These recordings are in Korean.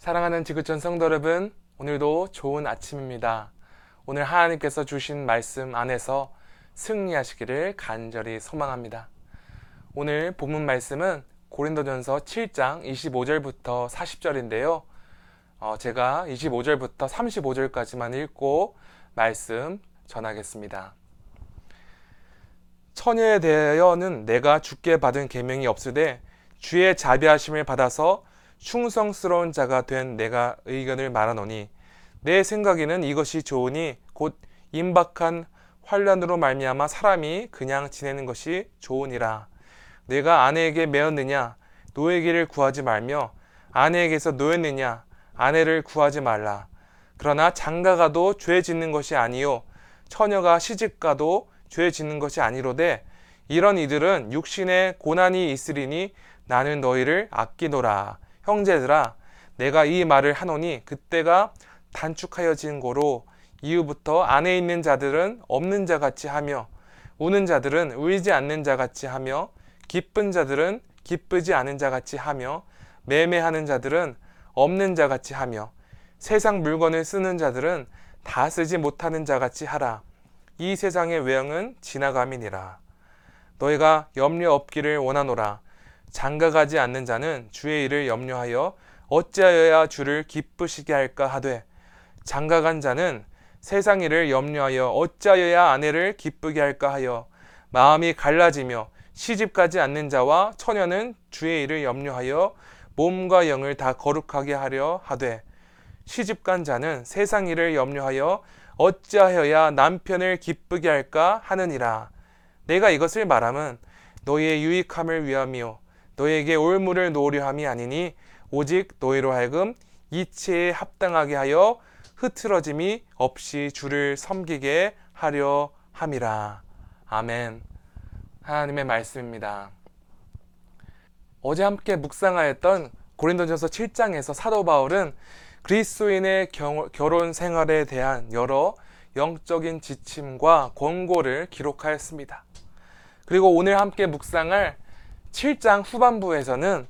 사랑하는 지구촌 성도 여러분, 오늘도 좋은 아침입니다. 오늘 하나님께서 주신 말씀 안에서 승리하시기를 간절히 소망합니다. 오늘 본문 말씀은 고린도전서 7장 25절부터 40절인데요. 어, 제가 25절부터 35절까지만 읽고 말씀 전하겠습니다. 처녀에 대하여는 내가 주께 받은 계명이 없으되 주의 자비하심을 받아서 충성스러운 자가 된 내가 의견을 말하노니 내 생각에는 이것이 좋으니 곧 임박한 환란으로 말미암아 사람이 그냥 지내는 것이 좋으니라. 내가 아내에게 매었느냐? 노예기를 구하지 말며 아내에게서 노였느냐? 아내를 구하지 말라. 그러나 장가가도 죄 짓는 것이 아니요 처녀가 시집가도 죄 짓는 것이 아니로되 이런 이들은 육신의 고난이 있으리니 나는 너희를 아끼노라 형제들아 내가 이 말을 하노니 그때가 단축하여진 고로 이후부터 안에 있는 자들은 없는 자 같이 하며 우는 자들은 울지 않는 자 같이 하며 기쁜 자들은 기쁘지 않은 자 같이 하며 매매하는 자들은 없는 자 같이 하며 세상 물건을 쓰는 자들은 다 쓰지 못하는 자 같이 하라. 이 세상의 외형은 지나감이니라. 너희가 염려 없기를 원하노라 장가가지 않는 자는 주의 일을 염려하여 어찌하여야 주를 기쁘시게 할까 하되 장가간 자는 세상 일을 염려하여 어찌하여야 아내를 기쁘게 할까 하여 마음이 갈라지며 시집가지 않는 자와 처녀는 주의 일을 염려하여 몸과 영을 다 거룩하게 하려 하되 시집간 자는 세상 일을 염려하여 어찌하여야 남편을 기쁘게 할까 하느니라. 내가 이것을 말함은 너희의 유익함을 위함이요 너에게 올무를 놓으려 함이 아니니 오직 너희로 하여금 이치에 합당하게 하여 흐트러짐이 없이 주를 섬기게 하려 함이라. 아멘. 하나님의 말씀입니다. 어제 함께 묵상하였던 고린도전서 7장에서 사도 바울은 그리스도인의 결혼 생활에 대한 여러 영적인 지침과 권고를 기록하였습니다. 그리고 오늘 함께 묵상할 7장 후반부에서는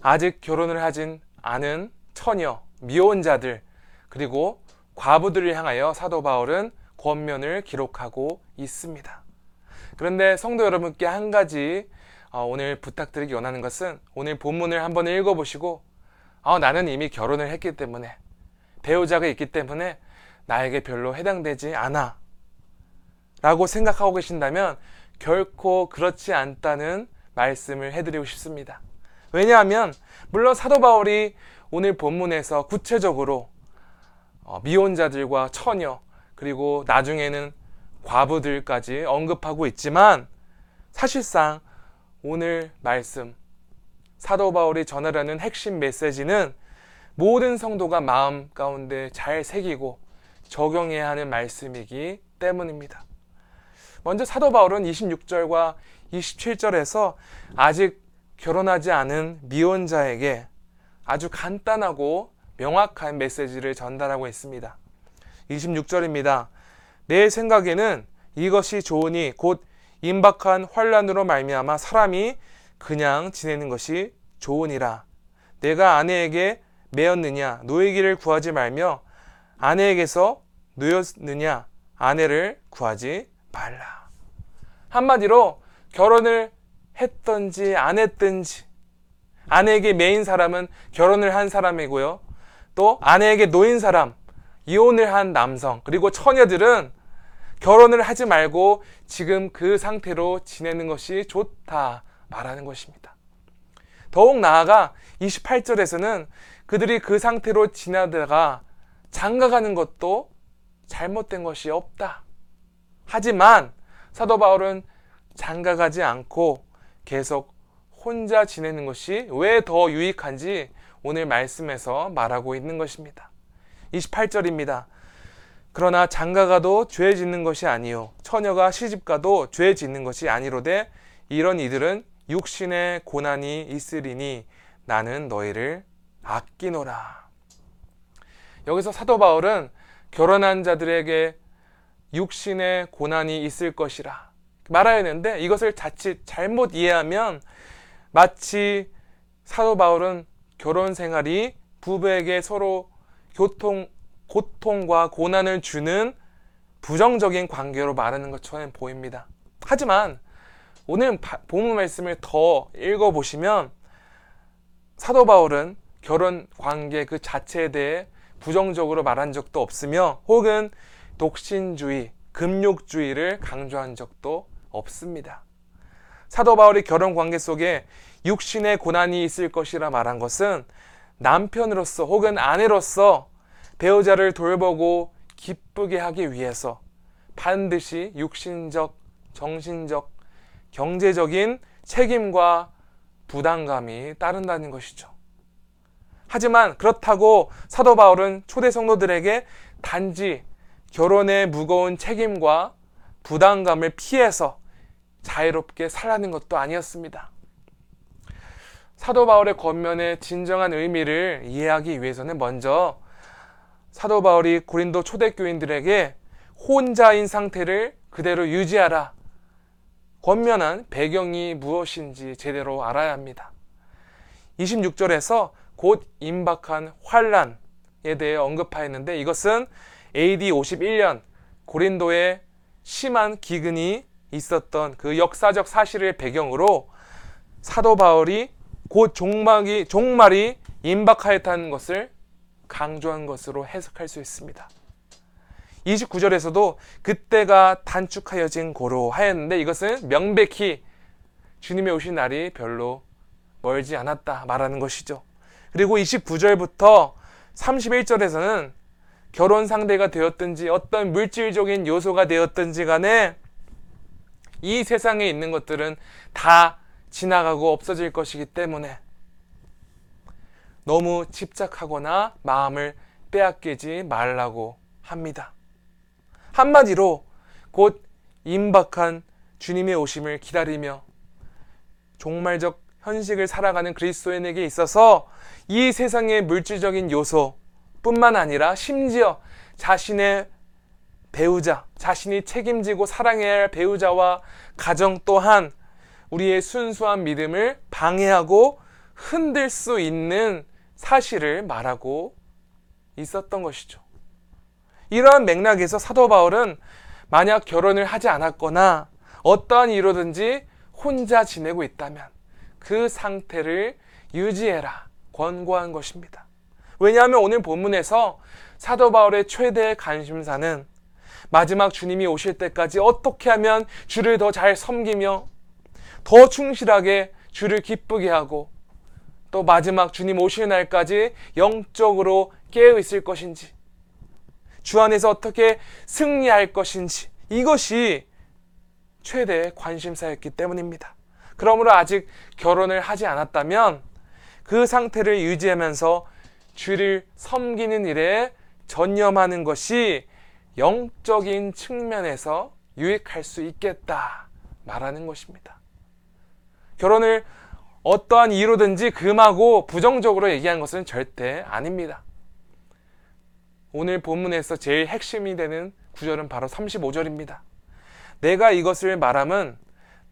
아직 결혼을 하진 않은 처녀, 미혼자들, 그리고 과부들을 향하여 사도 바울은 권면을 기록하고 있습니다. 그런데 성도 여러분께 한 가지 어, 오늘 부탁드리기 원하는 것은 오늘 본문을 한번 읽어보시고 어, 나는 이미 결혼을 했기 때문에 배우자가 있기 때문에 나에게 별로 해당되지 않아 라고 생각하고 계신다면 결코 그렇지 않다는 말씀을 해드리고 싶습니다. 왜냐하면 물론 사도 바울이 오늘 본문에서 구체적으로 어, 미혼자들과 처녀 그리고 나중에는 과부들까지 언급하고 있지만 사실상 오늘 말씀 사도 바울이 전하려는 핵심 메시지는 모든 성도가 마음 가운데 잘 새기고 적용해야 하는 말씀이기 때문입니다. 먼저 사도 바울은 26절과 27절에서 아직 결혼하지 않은 미혼자에게 아주 간단하고 명확한 메시지를 전달하고 있습니다. 26절입니다. 내 생각에는 이것이 좋으니 곧 임박한 환란으로 말미암아 사람이 그냥 지내는 것이 좋으니라. 내가 아내에게 매었느냐 노예기를 구하지 말며 아내에게서 노였느냐 아내를 구하지 말라. 한마디로 결혼을 했던지 안 했든지 아내에게 매인 사람은 결혼을 한 사람이고요. 또 아내에게 놓인 사람, 이혼을 한 남성, 그리고 처녀들은 결혼을 하지 말고 지금 그 상태로 지내는 것이 좋다 말하는 것입니다. 더욱 나아가 28절에서는 그들이 그 상태로 지나다가 장가가는 것도 잘못된 것이 없다. 하지만 사도 바울은 장가가지 않고 계속 혼자 지내는 것이 왜 더 유익한지 오늘 말씀에서 말하고 있는 것입니다. 28절입니다. 그러나 장가가도 죄 짓는 것이 아니요 처녀가 시집가도 죄 짓는 것이 아니로되 이런 이들은 육신의 고난이 있으리니 나는 너희를 아끼노라. 여기서 사도 바울은 결혼한 자들에게 육신의 고난이 있을 것이라 말하였는데 이것을 자칫 잘못 이해하면 마치 사도 바울은 결혼 생활이 부부에게 서로 교통, 고통과 고난을 주는 부정적인 관계로 말하는 것처럼 보입니다. 하지만 오늘 본문 말씀을 더 읽어보시면 사도 바울은 결혼 관계 그 자체에 대해 부정적으로 말한 적도 없으며 혹은 독신주의, 금욕주의를 강조한 적도 없습니다. 사도 바울이 결혼 관계 속에 육신의 고난이 있을 것이라 말한 것은 남편으로서 혹은 아내로서 배우자를 돌보고 기쁘게 하기 위해서 반드시 육신적, 정신적, 경제적인 책임과 부담감이 따른다는 것이죠. 하지만 그렇다고 사도 바울은 초대 성도들에게 단지 결혼의 무거운 책임과 부담감을 피해서 자유롭게 살라는 것도 아니었습니다. 사도 바울의 권면의 진정한 의미를 이해하기 위해서는 먼저 사도 바울이 고린도 초대교인들에게 혼자인 상태를 그대로 유지하라. 권면한 배경이 무엇인지 제대로 알아야 합니다. 26절에서 곧 임박한 환란에 대해 언급하였는데 이것은 AD 51년 고린도에 심한 기근이 있었던 그 역사적 사실을 배경으로 사도 바울이 곧 종말이 종말이 임박하였다는 것을 강조한 것으로 해석할 수 있습니다. 29절에서도 그때가 단축하여진 고로 하였는데 이것은 명백히 주님의 오신 날이 별로 멀지 않았다 말하는 것이죠. 그리고 29절부터 31절에서는 결혼 상대가 되었든지 어떤 물질적인 요소가 되었든지 간에 이 세상에 있는 것들은 다 지나가고 없어질 것이기 때문에 너무 집착하거나 마음을 빼앗기지 말라고 합니다. 한마디로 곧 임박한 주님의 오심을 기다리며 종말적 현식을 살아가는 그리스도인에게 있어서 이 세상의 물질적인 요소 뿐만 아니라 심지어 자신의 배우자, 자신이 책임지고 사랑해야 할 배우자와 가정 또한 우리의 순수한 믿음을 방해하고 흔들 수 있는 사실을 말하고 있었던 것이죠. 이러한 맥락에서 사도 바울은 만약 결혼을 하지 않았거나 어떠한 이유로든지 혼자 지내고 있다면 그 상태를 유지해라 권고한 것입니다. 왜냐하면 오늘 본문에서 사도 바울의 최대 관심사는 마지막 주님이 오실 때까지 어떻게 하면 주를 더 잘 섬기며 더 충실하게 주를 기쁘게 하고 또 마지막 주님 오실 날까지 영적으로 깨어 있을 것인지 주 안에서 어떻게 승리할 것인지 이것이 최대 관심사였기 때문입니다. 그러므로 아직 결혼을 하지 않았다면 그 상태를 유지하면서 주를 섬기는 일에 전념하는 것이 영적인 측면에서 유익할 수 있겠다 말하는 것입니다. 결혼을 어떠한 이유로든지 금하고 부정적으로 얘기한 것은 절대 아닙니다. 오늘 본문에서 제일 핵심이 되는 구절은 바로 35절입니다. 내가 이것을 말함은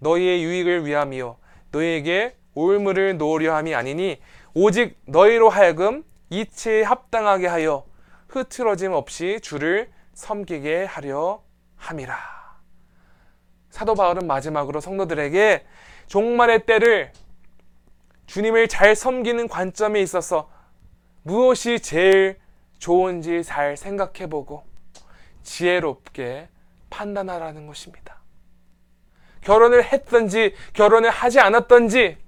너희의 유익을 위함이요 너희에게 올무를 놓으려 함이 아니니 오직 너희로 하여금 이치에 합당하게 하여 흐트러짐 없이 주를 섬기게 하려 함이라. 사도 바울은 마지막으로 성도들에게 종말의 때를 주님을 잘 섬기는 관점에 있어서 무엇이 제일 좋은지 잘 생각해 보고 지혜롭게 판단하라는 것입니다. 결혼을 했든지 결혼을 하지 않았든지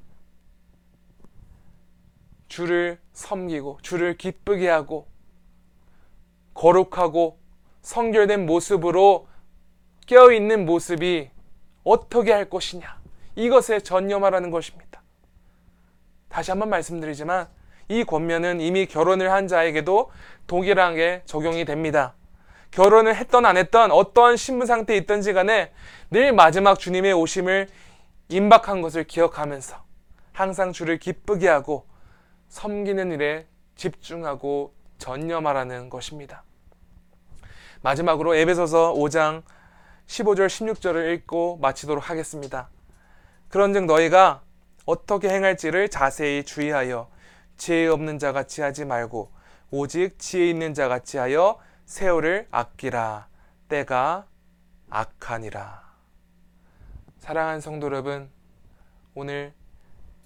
주를 섬기고 주를 기쁘게 하고 거룩하고 성결된 모습으로 깨어 있는 모습이 어떻게 할 것이냐 이것에 전념하라는 것입니다. 다시 한번 말씀드리지만 이 권면은 이미 결혼을 한 자에게도 동일하게 적용이 됩니다. 결혼을 했던 안 했던 어떠한 신분 상태에 있든지 간에 늘 마지막 주님의 오심을 임박한 것을 기억하면서 항상 주를 기쁘게 하고 섬기는 일에 집중하고 전념하라는 것입니다. 마지막으로 에베소서 5장 15절 16절을 읽고 마치도록 하겠습니다. 그런즉 너희가 어떻게 행할지를 자세히 주의하여 지혜 없는 자 같이 하지 말고 오직 지혜 있는 자 같이 하여 세월을 아끼라 때가 악하니라. 사랑하는 성도 여러분, 오늘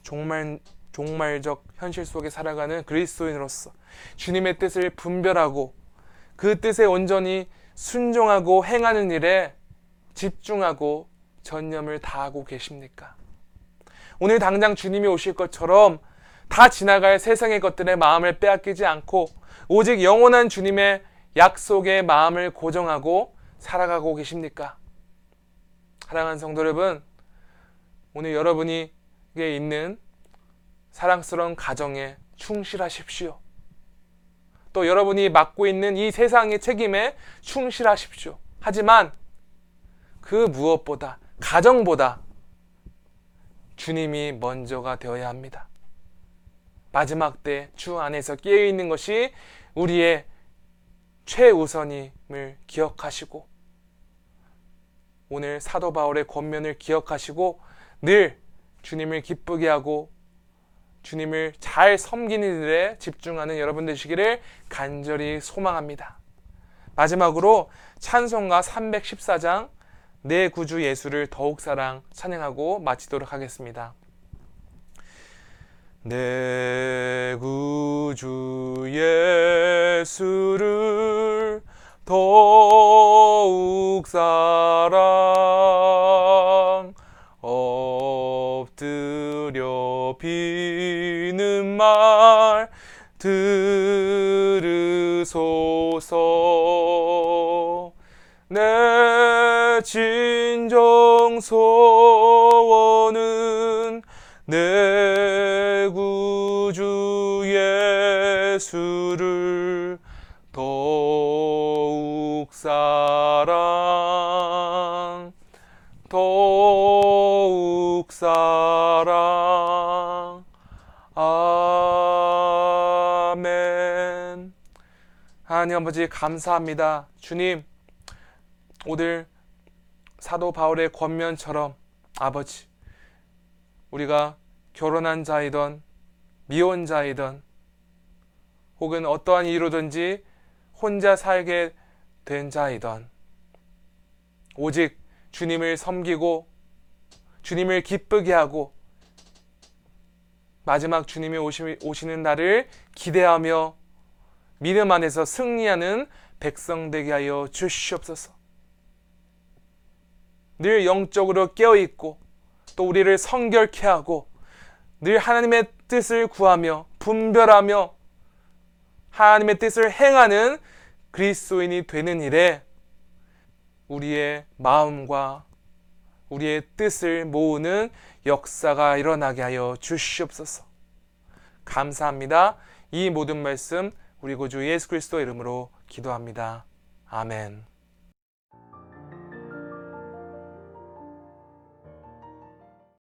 종말 종말적 현실 속에 살아가는 그리스도인으로서 주님의 뜻을 분별하고 그 뜻에 온전히 순종하고 행하는 일에 집중하고 전념을 다하고 계십니까? 오늘 당장 주님이 오실 것처럼 다 지나갈 세상의 것들의 마음을 빼앗기지 않고 오직 영원한 주님의 약속의 마음을 고정하고 살아가고 계십니까? 사랑하는 성도 여러분, 오늘 여러분이 있는 사랑스러운 가정에 충실하십시오. 또 여러분이 맡고 있는 이 세상의 책임에 충실하십시오. 하지만 그 무엇보다, 가정보다 주님이 먼저가 되어야 합니다. 마지막 때 주 안에서 깨어 있는 것이 우리의 최우선임을 기억하시고 오늘 사도 바울의 권면을 기억하시고 늘 주님을 기쁘게 하고 주님을 잘 섬기는 일에 집중하는 여러분 되시기를 간절히 소망합니다. 마지막으로 찬송가 314장 내 구주 예수를 더욱 사랑 찬양하고 마치도록 하겠습니다. 내 구주 예수를 더욱 사랑 비는 말 들으소서. 내 진정 소원은 내 구주 예수를 더욱 사랑 더욱 사랑 하나님 아버지 감사합니다. 주님 오늘 사도 바울의 권면처럼 아버지 우리가 결혼한 자이던 미혼자이던 혹은 어떠한 이유로든지 혼자 살게 된 자이던 오직 주님을 섬기고 주님을 기쁘게 하고 마지막 주님이 오시는 날을 기대하며 믿음 안에서 승리하는 백성 되게 하여 주시옵소서. 늘 영적으로 깨어 있고 또 우리를 성결케 하고 늘 하나님의 뜻을 구하며 분별하며 하나님의 뜻을 행하는 그리스도인이 되는 일에 우리의 마음과 우리의 뜻을 모으는 역사가 일어나게 하여 주시옵소서. 감사합니다. 이 모든 말씀 우리 구주 예수 그리스도 이름으로 기도합니다. 아멘.